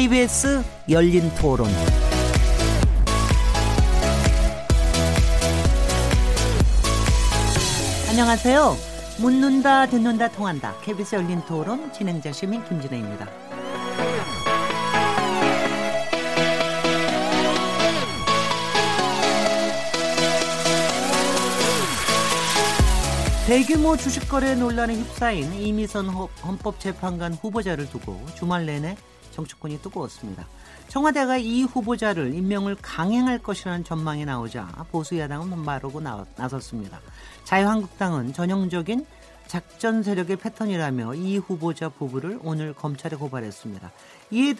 KBS 열린 토론. 안녕하세요. 묻는다, 듣는다, 통한다. KBS 열린 토론 진행자 시민 김진혜입니다. 대규모 주식거래 논란에 휩싸인 이미선 헌법재판관 후보자를 두고 주말 내내 정치권이 뜨거웠습니다. 청와대가 이 후보자를 임명을 강행할 것이라는 전망이 나오자 보수 야당은 반발하고 나섰습니다. 자유한국당은 전형적인 작전 세력의 패턴이라며 이 후보자 부부를 오늘 검찰에 고발했습니다. 이에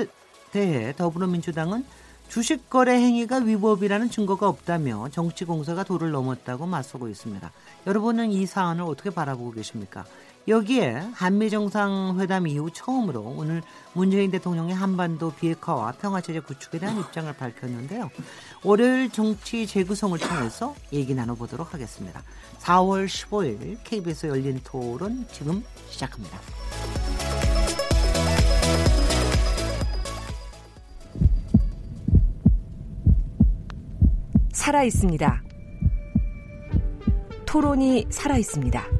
대해 더불어민주당은 주식 거래 행위가 위법이라는 증거가 없다며 정치공사가 도를 넘었다고 맞서고 있습니다. 여러분은 이 사안을 어떻게 바라보고 계십니까? 여기에 한미 정상회담 이후 처음으로 오늘 문재인 대통령의 한반도 비핵화와 평화체제 구축에 대한 입장을 밝혔는데요. 월요일 정치 재구성을 통해서 얘기 나눠보도록 하겠습니다. 4월 15일 KBS 열린 토론 지금 시작합니다. 살아 있습니다. 토론이 살아 있습니다.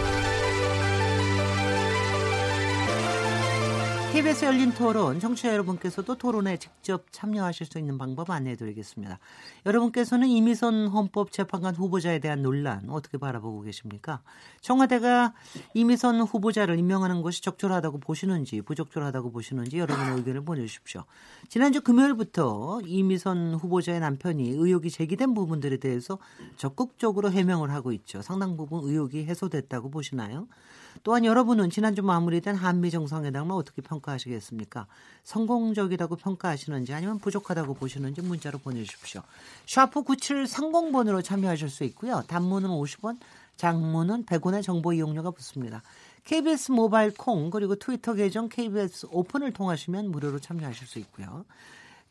KBS 열린 토론, 청취자 여러분께서도 토론에 직접 참여하실 수 있는 방법 안내해 드리겠습니다. 여러분께서는 이미선 헌법 재판관 후보자에 대한 논란 어떻게 바라보고 계십니까? 청와대가 이미선 후보자를 임명하는 것이 적절하다고 보시는지 부적절하다고 보시는지 여러분의 의견을 보내주십시오. 지난주 금요일부터 이미선 후보자의 남편이 의혹이 제기된 부분들에 대해서 적극적으로 해명을 하고 있죠. 상당 부분 의혹이 해소됐다고 보시나요? 또한 여러분은 지난주 마무리된 한미 정상회담을 어떻게 평가하시겠습니까? 성공적이라고 평가하시는지 아니면 부족하다고 보시는지 문자로 보내주십시오. 샤프 9730번으로 참여하실 수 있고요. 단문은 50원, 장문은 100원의 정보 이용료가 붙습니다. KBS 모바일 콩 그리고 트위터 계정 KBS 오픈을 통하시면 무료로 참여하실 수 있고요.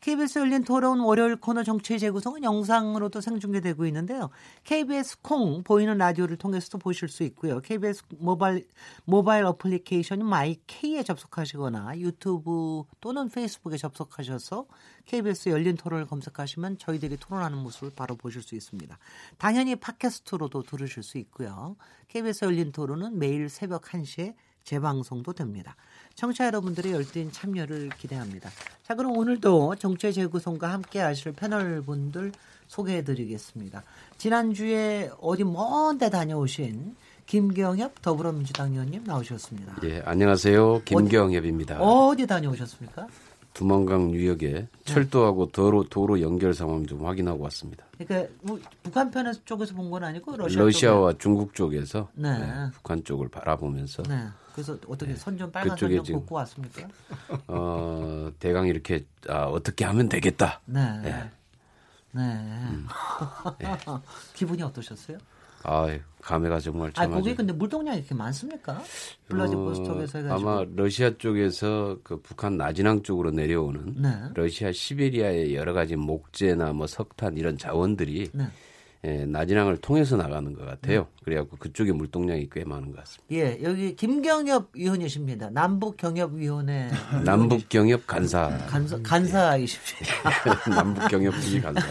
KBS 열린 토론 월요일 코너 정치 재구성은 영상으로도 생중계되고 있는데요. KBS 콩 보이는 라디오를 통해서도 보실 수 있고요. KBS 모바일 모바일 어플리케이션인 my K에 접속하시거나 유튜브 또는 페이스북에 접속하셔서 KBS 열린 토론을 검색하시면 저희들이 토론하는 모습을 바로 보실 수 있습니다. 당연히 팟캐스트로도 들으실 수 있고요. KBS 열린 토론은 매일 새벽 1시에 재방송도 됩니다. 청취자 여러분들의 열띤 참여를 기대합니다. 자, 그럼 오늘도 정체 재구성과 함께 하실 패널 분들 소개해 드리겠습니다. 지난주에 어디 먼 데 다녀오신 김경엽 더불어민주당 의원님 나오셨습니다. 예, 안녕하세요. 김경엽입니다. 어디, 어디 다녀오셨습니까? 두만강 유역에 네. 철도하고 도로 도로 연결 상황 좀 확인하고 왔습니다. 그러니까 뭐 북한 편 쪽에서 본 건 아니고 러시아 러시아와 쪽에. 중국 쪽에서 네. 네, 북한 쪽을 바라보면서 네. 그래서 어떻게 선전 빨간 선전 걷고 왔습니까? 어 대강 이렇게 아, 어떻게 하면 되겠다. 네. 네. 네. 음. 네. 기분이 어떠셨어요? 아, 감회가 정말 참. 아, 거기 근데 물동량이 이렇게 많습니까? 블라디보스톡에서 어, 해가지고. 아마 러시아 쪽에서 그 북한 나진항 쪽으로 내려오는 네. 러시아 시베리아의 여러 가지 목재나 뭐 석탄 이런 자원들이 네. 예, 나진항을 통해서 나가는 것 같아요. 네. 그래갖고 그쪽에 물동량이 꽤 많은 것 같습니다. 예, 여기 김경엽 위원이십니다. 남북경협위원회. 남북경협 간사. 간사 간사이십니다. 남북경협 부지 간사.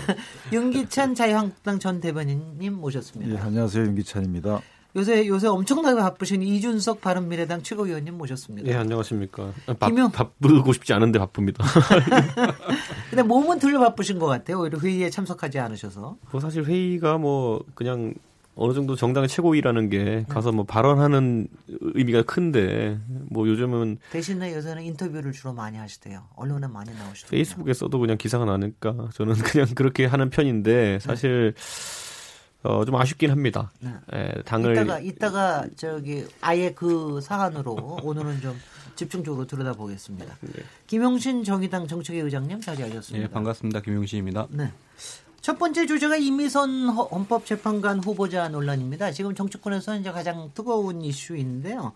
윤기찬 자유한국당 전 대변인님 모셨습니다. 예, 안녕하세요. 윤기찬입니다. 요새 요새 엄청나게 바쁘신 이준석 바른미래당 최고위원님 모셨습니다. 예, 안녕하십니까. 바, 김용... 바쁘고 싶지 않은데 바쁩니다. 근데 몸은 덜 바쁘신 것 같아요. 오히려 회의에 참석하지 않으셔서. 뭐 사실 회의가 뭐 그냥 어느 정도 정당의 최고위라는 게 가서 뭐 발언하는 의미가 큰데 뭐 요즘은 대신에 요새는 인터뷰를 주로 많이 하시대요. 언론에 많이 나오시죠. 페이스북에 써도 그냥 기사가 나니까 저는 그냥 그렇게 하는 편인데 사실 네. 어, 좀 아쉽긴 합니다. 네. 예, 당을 이따가 이따가 저기 아예 그 사안으로 오늘은 좀 집중적으로 들여다보겠습니다. 네. 김용신 정의당 정책위 의장님 자리하셨습니다. 네, 반갑습니다. 김용신입니다. 네. 첫 번째 주제가 이미선 헌법재판관 후보자 논란입니다. 지금 정치권에서 이제 가장 뜨거운 이슈인데요.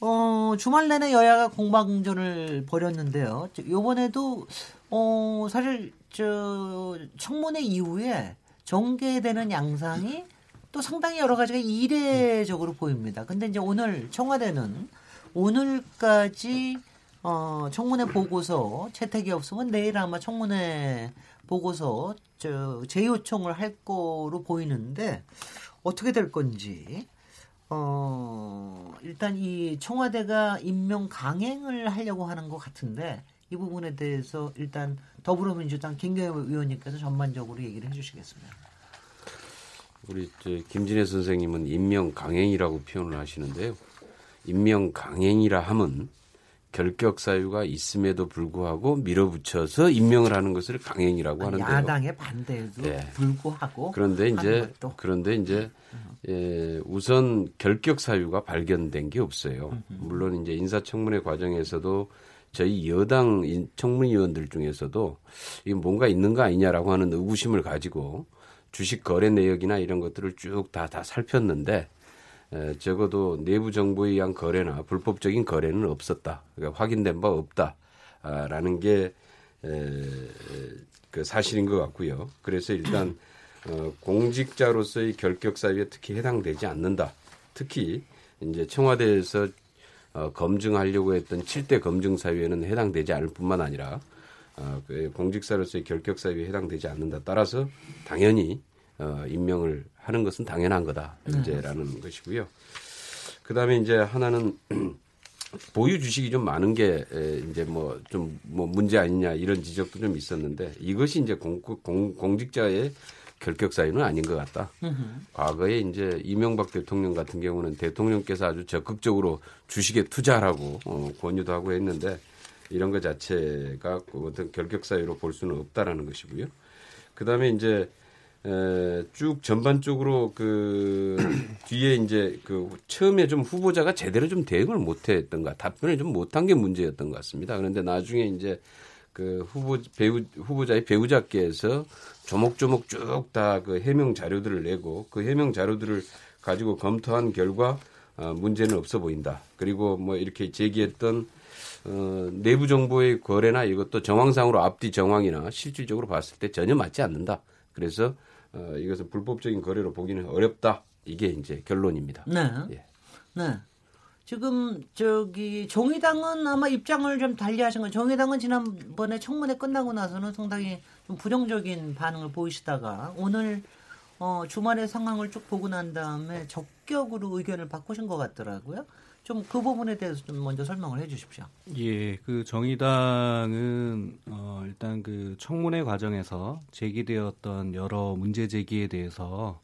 어, 주말 내내 여야가 공방전을 벌였는데요. 요번에도 어, 사실 저 청문회 이후에 전개되는 양상이 또 상당히 여러 가지가 이례적으로 보입니다. 근데 이제 오늘 청와대는 오늘까지 어, 청문회 보고서 채택이 없으면 내일 아마 청문회 보고서 저 재요청을 할 거로 보이는데 어떻게 될 건지 어, 일단 이 청와대가 임명 강행을 하려고 하는 것 같은데 이 부분에 대해서 일단 더불어민주당 김경엽 의원님께서 전반적으로 얘기를 해주시겠습니다. 우리 김진애 선생님은 임명 강행이라고 표현을 하시는데요. 임명 강행이라 함은 결격 사유가 있음에도 불구하고 밀어붙여서 임명을 하는 것을 강행이라고 하는데요. 야당의 반대에도 네. 불구하고 그런데 이제 그런데 이제 예, 우선 결격 사유가 발견된 게 없어요. 물론 이제 인사청문회 과정에서도 저희 여당 청문위원들 중에서도 이게 뭔가 있는 거 아니냐라고 하는 의구심을 가지고 주식 거래 내역이나 이런 것들을 쭉 다다 살폈는데 에, 적어도 내부 정보에 의한 거래나 불법적인 거래는 없었다. 그러니까 확인된 바 없다라는 게 에, 그 사실인 것 같고요. 그래서 일단 어, 공직자로서의 결격 사유에 특히 해당되지 않는다. 특히 이제 청와대에서 어, 검증하려고 했던 7대 검증 사유에는 해당되지 않을 뿐만 아니라 어, 그 공직사로서의 결격 사유에 해당되지 않는다. 따라서 당연히 어, 임명을 하는 것은 당연한 거다. 이제라는 네. 것이고요. 그다음에 이제 하나는 보유 주식이 좀 많은 게 이제 뭐 좀뭐 뭐 문제 아니냐 이런 지적도 좀 있었는데 이것이 이제 공, 공, 공직자의 결격 사유는 아닌 것 같다. 과거에 이제 이명박 대통령 같은 경우는 대통령께서 아주 적극적으로 주식에 투자하라고 어, 권유도 하고 했는데 이런 것 자체가 어떤 결격 사유로 볼 수는 없다라는 것이고요. 그다음에 이제 에, 쭉 전반적으로 그 뒤에 이제 그 처음에 좀 후보자가 제대로 좀 대응을 못했던가 답변을 좀 못한 게 문제였던 것 같습니다. 그런데 나중에 이제 그 후보 배우 후보자의 배우자께서 조목조목 쭉 다 그 해명 자료들을 내고 그 해명 자료들을 가지고 검토한 결과 어, 문제는 없어 보인다. 그리고 뭐 이렇게 제기했던 어, 내부 정보의 거래나 이것도 정황상으로 앞뒤 정황이나 실질적으로 봤을 때 전혀 맞지 않는다. 그래서 어, 이것은 불법적인 거래로 보기는 어렵다. 이게 이제 결론입니다. 네. 예. 네. 지금 저기 정의당은 아마 입장을 좀 달리하신 거. 정의당은 지난번에 청문회 끝나고 나서는 상당히 좀 부정적인 반응을 보이시다가 오늘 어, 주말의 상황을 쭉 보고 난 다음에 적격으로 의견을 바꾸신 것 같더라고요. 좀 그 부분에 대해서 좀 먼저 설명을 해 주십시오. 예, 그 정의당은 어, 일단 그 청문회 과정에서 제기되었던 여러 문제 제기에 대해서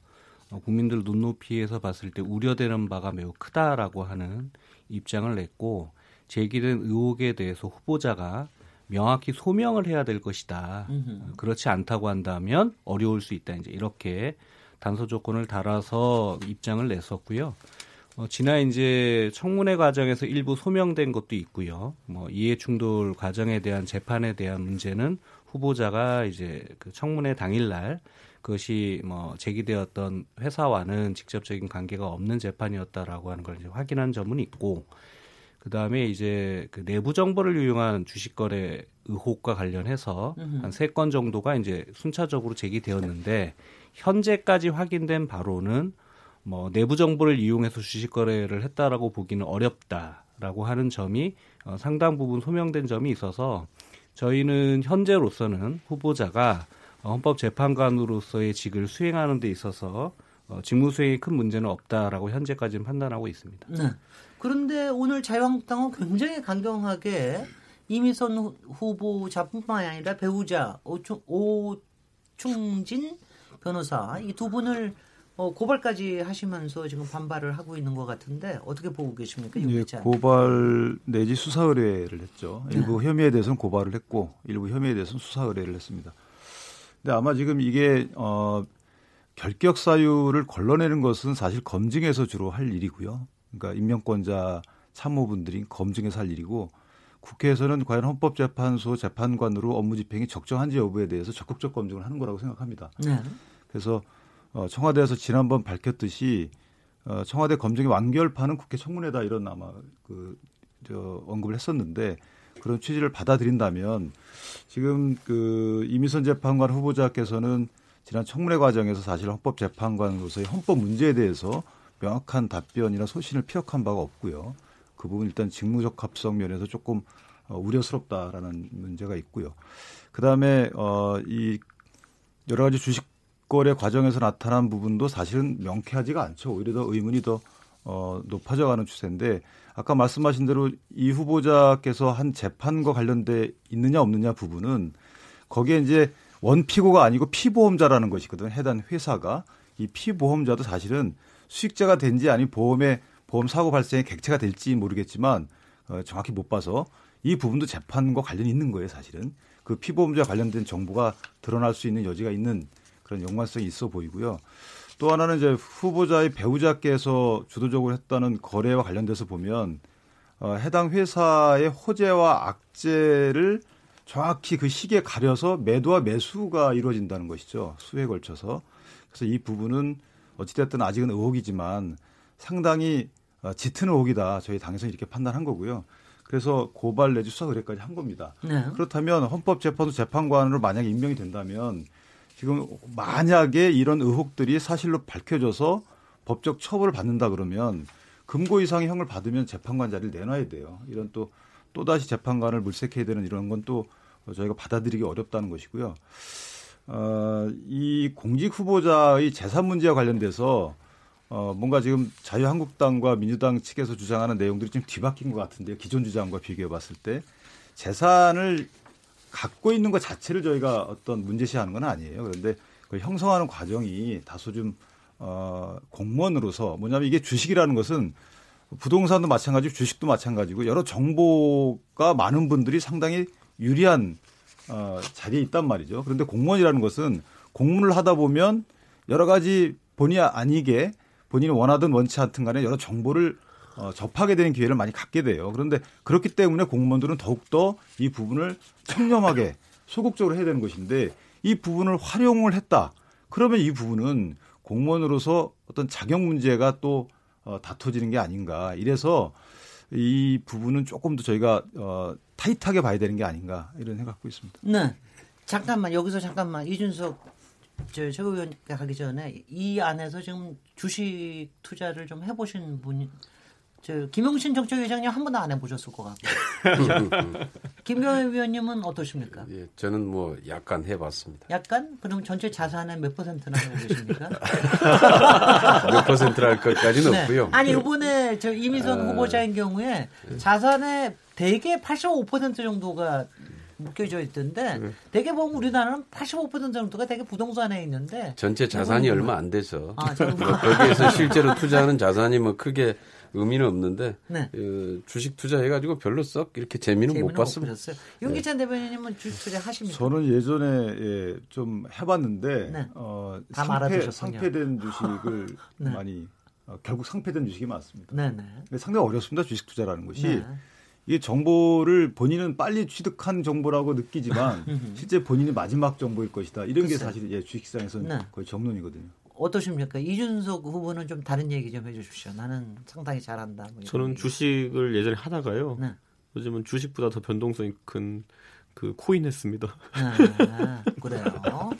어, 국민들 눈높이에서 봤을 때 우려되는 바가 매우 크다라고 하는 입장을 냈고 제기된 의혹에 대해서 후보자가 명확히 소명을 해야 될 것이다. 음흠. 그렇지 않다고 한다면 어려울 수 있다. 이제 이렇게 단서 조건을 달아서 입장을 냈었고요. 어, 지난 이제 청문회 과정에서 일부 소명된 것도 있고요. 뭐 이해 충돌 과정에 대한 재판에 대한 문제는 후보자가 이제 그 청문회 당일날 그것이 뭐 제기되었던 회사와는 직접적인 관계가 없는 재판이었다라고 하는 걸 이제 확인한 점은 있고 그 다음에 이제 그 내부 정보를 이용한 주식 거래 의혹과 관련해서 한 세 건 정도가 이제 순차적으로 제기되었는데 현재까지 확인된 바로는 뭐 내부 정보를 이용해서 주식 거래를 했다라고 보기는 어렵다라고 하는 점이 어, 상당 부분 소명된 점이 있어서 저희는 현재로서는 후보자가 헌법재판관으로서의 직을 수행하는 데 있어서 어, 직무 수행에 큰 문제는 없다라고 현재까지는 판단하고 있습니다. 네. 그런데 오늘 자유한국당은 굉장히 강경하게 이미선 후보자뿐만 아니라 배우자 오충, 오충진 변호사 이 두 분을 어, 고발까지 하시면서 지금 반발을 하고 있는 것 같은데 어떻게 보고 계십니까? 예, 고발 내지 수사 의뢰를 했죠. 일부 네. 혐의에 대해서는 고발을 했고 일부 혐의에 대해서는 수사 의뢰를 했습니다. 근데 아마 지금 이게 어, 결격 사유를 걸러내는 것은 사실 검증에서 주로 할 일이고요. 그러니까 임명권자 참모분들이 검증해서 할 일이고 국회에서는 과연 헌법재판소 재판관으로 업무 집행이 적정한지 여부에 대해서 적극적 검증을 하는 거라고 생각합니다. 네. 그래서 어, 청와대에서 지난번 밝혔듯이 어, 청와대 검증이 완결판은 국회 청문회다 이런 아마 그 저 언급을 했었는데 그런 취지를 받아들인다면 지금 그 이미선 재판관 후보자께서는 지난 청문회 과정에서 사실 헌법재판관으로서의 헌법 문제에 대해서 명확한 답변이나 소신을 피력한 바가 없고요. 그 부분 일단 직무적 합성 면에서 조금 어, 우려스럽다라는 문제가 있고요. 그 다음에 어, 이 여러 가지 주식 거래 과정에서 나타난 부분도 사실은 명쾌하지가 않죠. 오히려 더 의문이 더 어, 높아져가는 추세인데 아까 말씀하신 대로 이 후보자께서 한 재판과 관련돼 있느냐 없느냐 부분은 거기에 이제 원피고가 아니고 피보험자라는 것이거든요. 해당 회사가 이 피보험자도 사실은 수익자가 된지 아니 보험에 보험 사고 발생에 객체가 될지 모르겠지만 어, 정확히 못 봐서 이 부분도 재판과 관련이 있는 거예요, 사실은. 그 피보험자 관련된 정보가 드러날 수 있는 여지가 있는 그런 연관성이 있어 보이고요. 또 하나는 이제 후보자의 배우자께서 주도적으로 했다는 거래와 관련돼서 보면 어, 해당 회사의 호재와 악재를 정확히 그 시기에 가려서 매도와 매수가 이루어진다는 것이죠. 수에 걸쳐서. 그래서 이 부분은 어찌됐든 아직은 의혹이지만 상당히 어, 짙은 의혹이다. 저희 당에서 이렇게 판단한 거고요. 그래서 고발 내지 수사 의뢰까지 한 겁니다. 네. 그렇다면 헌법재판소 재판관으로 만약에 임명이 된다면 지금 만약에 이런 의혹들이 사실로 밝혀져서 법적 처벌을 받는다 그러면 금고 이상의 형을 받으면 재판관 자리를 내놔야 돼요. 이런 또 또다시 재판관을 물색해야 되는 이런 건 또 저희가 받아들이기 어렵다는 것이고요. 어, 이 공직 후보자의 재산 문제와 관련돼서 어, 뭔가 지금 자유한국당과 민주당 측에서 주장하는 내용들이 좀 뒤바뀐 것 같은데요. 기존 주장과 비교해 봤을 때 재산을 갖고 있는 것 자체를 저희가 어떤 문제시하는 건 아니에요. 그런데 그걸 형성하는 과정이 다소 좀 어, 공무원으로서 뭐냐면 이게 주식이라는 것은 부동산도 마찬가지고 주식도 마찬가지고 여러 정보가 많은 분들이 상당히 유리한 어, 자리에 있단 말이죠. 그런데 공무원이라는 것은 공무를 하다 보면 여러 가지 본의 아니게 본인이 원하든 원치 않든 간에 여러 정보를 어, 접하게 되는 기회를 많이 갖게 돼요. 그런데 그렇기 때문에 공무원들은 더욱더 이 부분을 청렴하게 소극적으로 해야 되는 것인데 이 부분을 활용을 했다. 그러면 이 부분은 공무원으로서 어떤 자격 문제가 또 어, 다퉈지는 게 아닌가. 이래서 이 부분은 조금 더 저희가 어, 타이트하게 봐야 되는 게 아닌가 이런 생각 갖고 있습니다. 네. 잠깐만 여기서 잠깐만 이준석 저 최고위원 가기 전에 이 안에서 지금 주식 투자를 좀 해보신 분이 저 김용신 정책위원장님 한 번도 안 해보셨을 것 같고 김병현 위원님은 어떠십니까? 예, 저는 뭐 약간 해봤습니다. 약간? 그럼 전체 자산의 몇 퍼센트나 하고 계십니까? 몇 퍼센트랄 것까지는 네. 없고요. 아니 이번에 저 이미선 아, 후보자인 경우에 자산의 대개 85% 정도가 묶여져 있던데 네. 대개 보면 우리나라는 85% 정도가 대개 부동산에 있는데 전체 자산이 얼마 안 돼서 아, 뭐 거기에서 실제로 투자하는 자산이 뭐 크게 의미는 없는데 네. 그 주식 투자해가지고 별로 썩 이렇게 재미는, 재미는 못 봤습니다. 윤기찬 네. 대변인님은 주식 투자 하십니까? 저는 예전에 예, 좀 해봤는데 네. 어, 상패, 상패된 주식을 네. 많이 어, 결국 상패된 주식이 많습니다. 네, 네. 상당히 어렵습니다. 주식 투자라는 것이. 네. 이게 정보를 본인은 빨리 취득한 정보라고 느끼지만 실제 본인이 마지막 정보일 것이다. 이런 글쎄. 게 사실 예, 주식시장에서는 네. 거의 정론이거든요. 어떠십니까? 이준석 후보는 좀 다른 얘기 좀 해주십시오. 나는 상당히 잘한다. 뭐 저는 얘기. 주식을 예전에 하다가요. 네. 요즘은 주식보다 더 변동성이 큰 그 코인 했습니다. 아, 그래요. 어,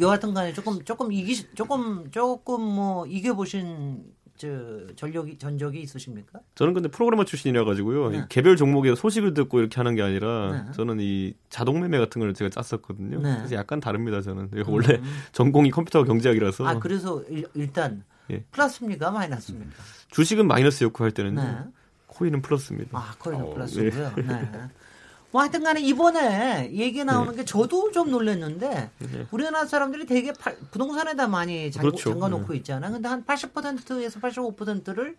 여하튼간에 조금 조금 이기 조금 조금 뭐 이겨 보신 저 전력이 전적이 있으십니까? 저는 근데 프로그래머 출신이라 가지고요. 네. 개별 종목에 소식을 듣고 이렇게 하는 게 아니라 네. 저는 이 자동 매매 같은 걸 제가 짰었거든요. 네. 그래서 약간 다릅니다. 저는 음. 원래 전공이 컴퓨터 경제학이라서. 아 그래서 일, 단 예. 플러스입니까 마이너스입니까? 주식은 마이너스였고 할 때는요. 네. 코인은 플러스입니다. 아 코인은 어, 플러스고요. 네. 네. 뭐 하여튼 간에 이번에 얘기 나오는 네. 게 저도 좀 놀랐는데 네. 우리나라 사람들이 되게 파, 부동산에다 많이 잠, 그렇죠. 잠가놓고 네. 있잖아. 근데 한 80%에서 85%를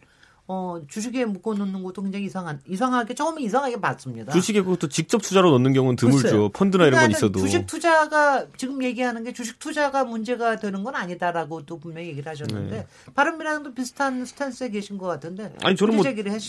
어, 주식에 묶어 놓는 것도 굉장히 이상한 이상하게 처음에 이상하게 봤습니다. 주식에 그것도 직접 투자로 넣는 경우는 드물죠. 글쎄요. 펀드나 이런 건 있어도. 주식 투자가 지금 얘기하는 게 주식 투자가 문제가 되는 건 아니다라고도 분명히 얘기를 하셨는데 네. 바른미래당도 비슷한 스탠스에 계신 것 같은데. 아니 저는 뭐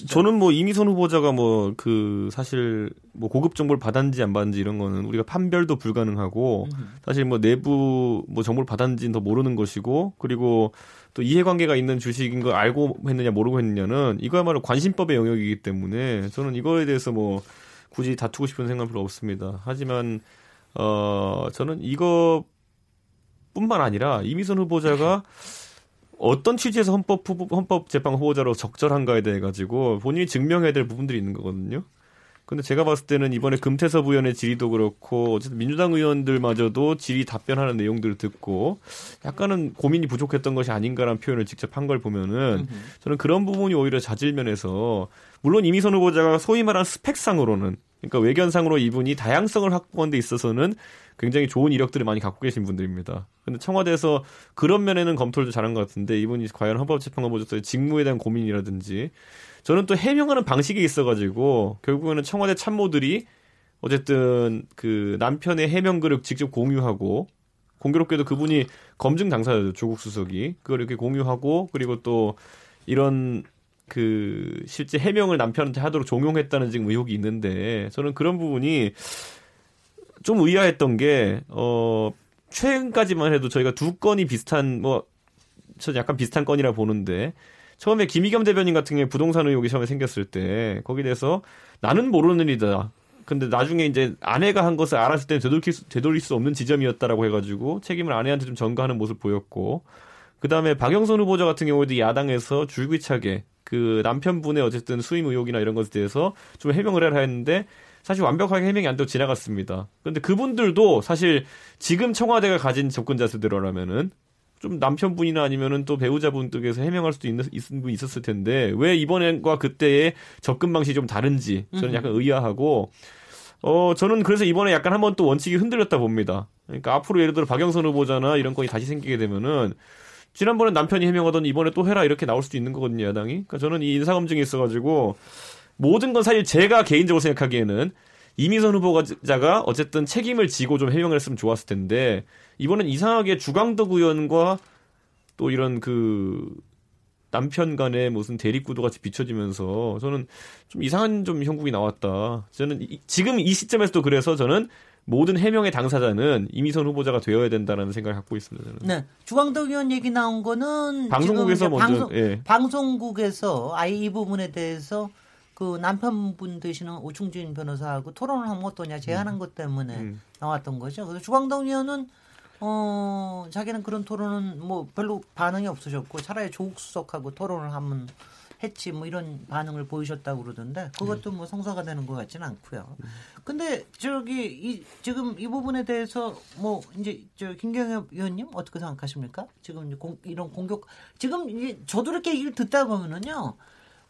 저는 뭐 이미선 후보자가 뭐 그 사실 뭐 고급 정보를 받았는지 안 받았는지 이런 거는 우리가 판별도 불가능하고 사실 뭐 내부 뭐 정보를 받았는지는 더 모르는 것이고 그리고 또 이해관계가 있는 주식인 걸 알고 했느냐 모르고 했느냐는 이거야말로 관심법의 영역이기 때문에 저는 이거에 대해서 뭐 굳이 다투고 싶은 생각은 별로 없습니다. 하지만 어 저는 이거 뿐만 아니라 이미선 후보자가 어떤 취지에서 헌법 헌법 재판 후보자로 적절한가에 대해 가지고 본인이 증명해야 될 부분들이 있는 거거든요. 근데 제가 봤을 때는 이번에 금태섭 의원의 질의도 그렇고 어쨌든 민주당 의원들마저도 질의 답변하는 내용들을 듣고 약간은 고민이 부족했던 것이 아닌가라는 표현을 직접 한 걸 보면은 저는 그런 부분이 오히려 자질 면에서 물론 이미선 후보자가 소위 말하는 스펙상으로는 그러니까 외견상으로 이분이 다양성을 확보하는 데 있어서는 굉장히 좋은 이력들을 많이 갖고 계신 분들입니다. 근데 청와대에서 그런 면에는 검토를 잘한 것 같은데 이분이 과연 헌법재판관보셨어요 직무에 대한 고민이라든지 저는 또 해명하는 방식이 있어가지고 결국에는 청와대 참모들이 어쨌든 그 남편의 해명 글을 직접 공유하고 공교롭게도 그분이 검증 당사자죠 조국 수석이. 그걸 이렇게 공유하고 그리고 또 이런 그 실제 해명을 남편한테 하도록 종용했다는 지금 의혹이 있는데 저는 그런 부분이 좀 의아했던 게, 어, 최근까지만 해도 저희가 두 건이 비슷한, 뭐, 저 약간 비슷한 건이라 보는데, 처음에 김희겸 대변인 같은 경우에 부동산 의혹이 처음에 생겼을 때, 거기에 대해서 나는 모르는 일이다. 근데 나중에 이제 아내가 한 것을 알았을 때 되돌릴 수, 되돌릴 수 없는 지점이었다라고 해가지고 책임을 아내한테 좀 전가하는 모습 보였고, 그 다음에 박영선 후보자 같은 경우에도 야당에서 줄기차게 그 남편분의 어쨌든 수임 의혹이나 이런 것에 대해서 좀 해명을 해라 했는데 사실 완벽하게 해명이 안 되고 지나갔습니다. 그런데 그분들도 사실 지금 청와대가 가진 접근 자세대로라면은 좀 남편분이나 아니면은 또 배우자분 쪽에서 해명할 수도 있는 분 있었을 텐데 왜 이번과 그때의 접근 방식이 좀 다른지 저는 약간 의아하고 어 저는 그래서 이번에 약간 한번 또 원칙이 흔들렸다 봅니다. 그러니까 앞으로 예를 들어 박영선 후보자나 이런 건이 다시 생기게 되면은 지난번에 남편이 해명하던 이번에 또 해라 이렇게 나올 수도 있는 거거든요 야당이. 그러니까 저는 이 인사검증이 있어가지고 모든 건 사실 제가 개인적으로 생각하기에는 이미선 후보자가 어쨌든 책임을 지고 좀 해명을 했으면 좋았을 텐데 이번엔 이상하게 주광덕 의원과 또 이런 그 남편 간의 무슨 대립구도 같이 비춰지면서 저는 좀 이상한 좀 형국이 나왔다. 저는 이, 지금 이 시점에서도 그래서 저는 모든 해명의 당사자는 이미선 후보자가 되어야 된다는 생각을 갖고 있습니다. 저는. 네, 주광덕 의원 얘기 나온 거는 방송국에서 먼저 방송, 예. 방송국에서 아예 이 부분에 대해서 그 남편분 되시는 오충진 변호사하고 토론을 하면 어떠냐 제안한 음. 것 때문에 음. 나왔던 거죠. 그래서 주광덕 의원은 어 자기는 그런 토론은 뭐 별로 반응이 없으셨고 차라리 조국 수석하고 토론을 하면 했지 뭐 이런 반응을 보이셨다고 그러던데 그것도 뭐 성사가 되는 것 같지는 않고요. 근데 저기 이 지금 이 부분에 대해서 뭐 이제 저 김경엽 의원님 어떻게 생각하십니까? 지금 공, 이런 공격 지금 이제 저도 이렇게 얘기를 듣다 보면은요.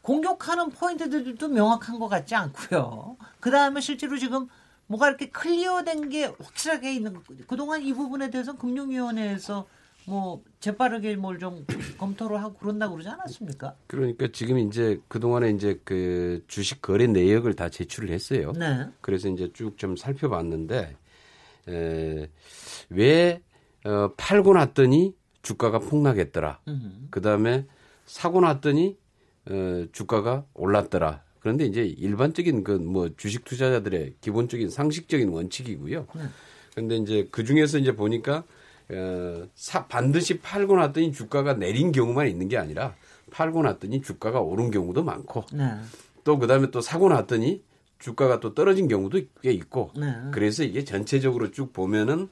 공격하는 포인트들도 명확한 것 같지 않고요. 그 다음에 실제로 지금 뭐가 이렇게 클리어된 게 확실하게 있는 그동안 이 부분에 대해서 금융위원회에서 뭐 재빠르게 뭘 좀 검토를 하고 그런다고 그러지 않았습니까? 그러니까 지금 이제 그동안에 이제 그 주식 거래 내역을 다 제출을 했어요. 네. 그래서 이제 쭉 좀 살펴봤는데 에, 왜 어, 팔고 났더니 주가가 폭락했더라. 그 다음에 사고 났더니 어, 주가가 올랐더라. 그런데 이제 일반적인 그 뭐 주식 투자자들의 기본적인 상식적인 원칙이고요. 그런데 이제 그 중에서 이제 보니까 어, 사, 반드시 팔고 났더니 주가가 내린 경우만 있는 게 아니라 팔고 났더니 주가가 오른 경우도 많고 네. 또 그다음에 또 사고 났더니 주가가 또 떨어진 경우도 꽤 있고 네. 그래서 이게 전체적으로 쭉 보면은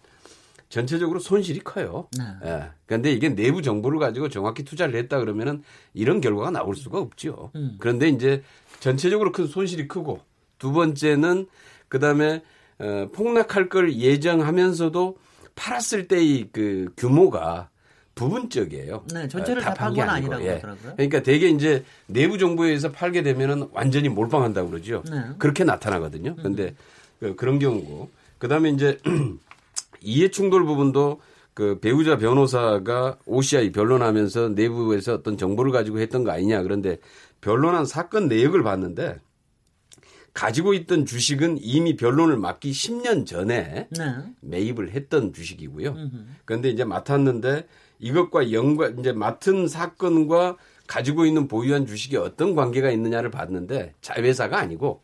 전체적으로 손실이 커요. 네. 예. 그런데 이게 내부 정보를 가지고 정확히 투자를 했다 그러면은 이런 결과가 나올 수가 없죠. 음. 그런데 이제 전체적으로 큰 손실이 크고 두 번째는 그 다음에 어, 폭락할 걸 예정하면서도 팔았을 때의 그 규모가 부분적이에요. 네, 전체를 어, 다판 건 아니라고 예. 그러더라고요. 그러니까 대개 이제 내부 정보에 의해서 팔게 되면은 완전히 몰빵한다고 그러죠. 네. 그렇게 나타나거든요. 그런데 음. 그런 경우고 그다음에 이제 이해 충돌 부분도 그 배우자 변호사가 OCI 변론하면서 내부에서 어떤 정보를 가지고 했던 거 아니냐. 그런데 변론한 사건 내역을 봤는데 가지고 있던 주식은 이미 변론을 맡기 10년 전에 네. 매입을 했던 주식이고요. 그런데 이제 맡았는데 이것과 연관 이제 맡은 사건과 가지고 있는 보유한 주식에 어떤 관계가 있느냐를 봤는데 자회사가 아니고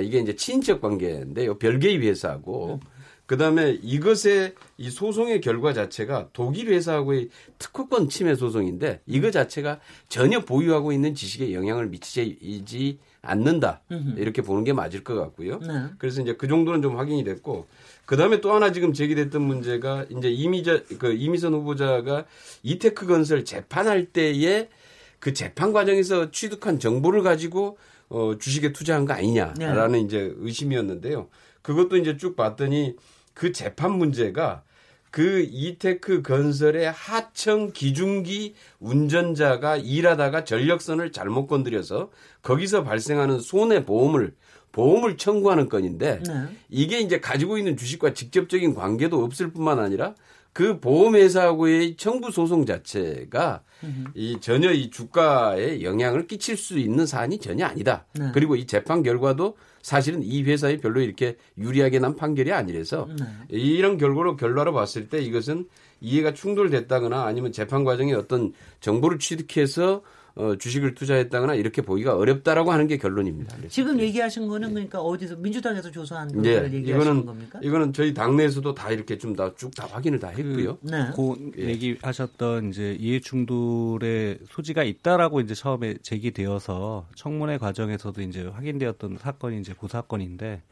이게 이제 친인척 관계인데요. 별개의 회사고 그다음에 이것의 이 소송의 결과 자체가 독일 회사하고의 특허권 침해 소송인데 이거 자체가 전혀 보유하고 있는 지식에 영향을 미치지 않는다 이렇게 보는 게 맞을 것 같고요. 네. 그래서 이제 그 정도는 좀 확인이 됐고 그 다음에 또 하나 지금 제기됐던 문제가 이제 이미자 그 이미선 후보자가 이테크 건설 재판할 때에 그 재판 과정에서 취득한 정보를 가지고 어 주식에 투자한 거 아니냐라는 네. 이제 의심이었는데요. 그것도 이제 쭉 봤더니 그 재판 문제가 그 이테크 건설의 하청 기중기 운전자가 일하다가 전력선을 잘못 건드려서 거기서 발생하는 손해 보험을 보험을 청구하는 건인데 네. 이게 이제 가지고 있는 주식과 직접적인 관계도 없을 뿐만 아니라 그 보험회사하고의 청구 소송 자체가 이 전혀 이 주가에 영향을 끼칠 수 있는 사안이 전혀 아니다. 네. 그리고 이 재판 결과도 사실은 이 회사에 별로 이렇게 유리하게 난 판결이 아니라서 네. 이런 결과로 결과로 봤을 때 이것은 이해가 충돌됐다거나 아니면 재판 과정에 어떤 정보를 취득해서 어, 주식을 투자했다거나 이렇게 보기가 어렵다라고 하는 게 결론입니다. 지금 얘기하신 거는 네. 그러니까 어디서 민주당에서 조사한 거를 네. 얘기하시는 이거는, 겁니까? 이거는 저희 당내에서도 다 이렇게 좀 다 쭉다 확인을 다 했고요. 그, 네. 고 예. 얘기하셨던 이제 이해 충돌의 소지가 있다라고 이제 처음에 제기되어서 청문회 과정에서도 이제 확인되었던 사건이 이제 고사건인데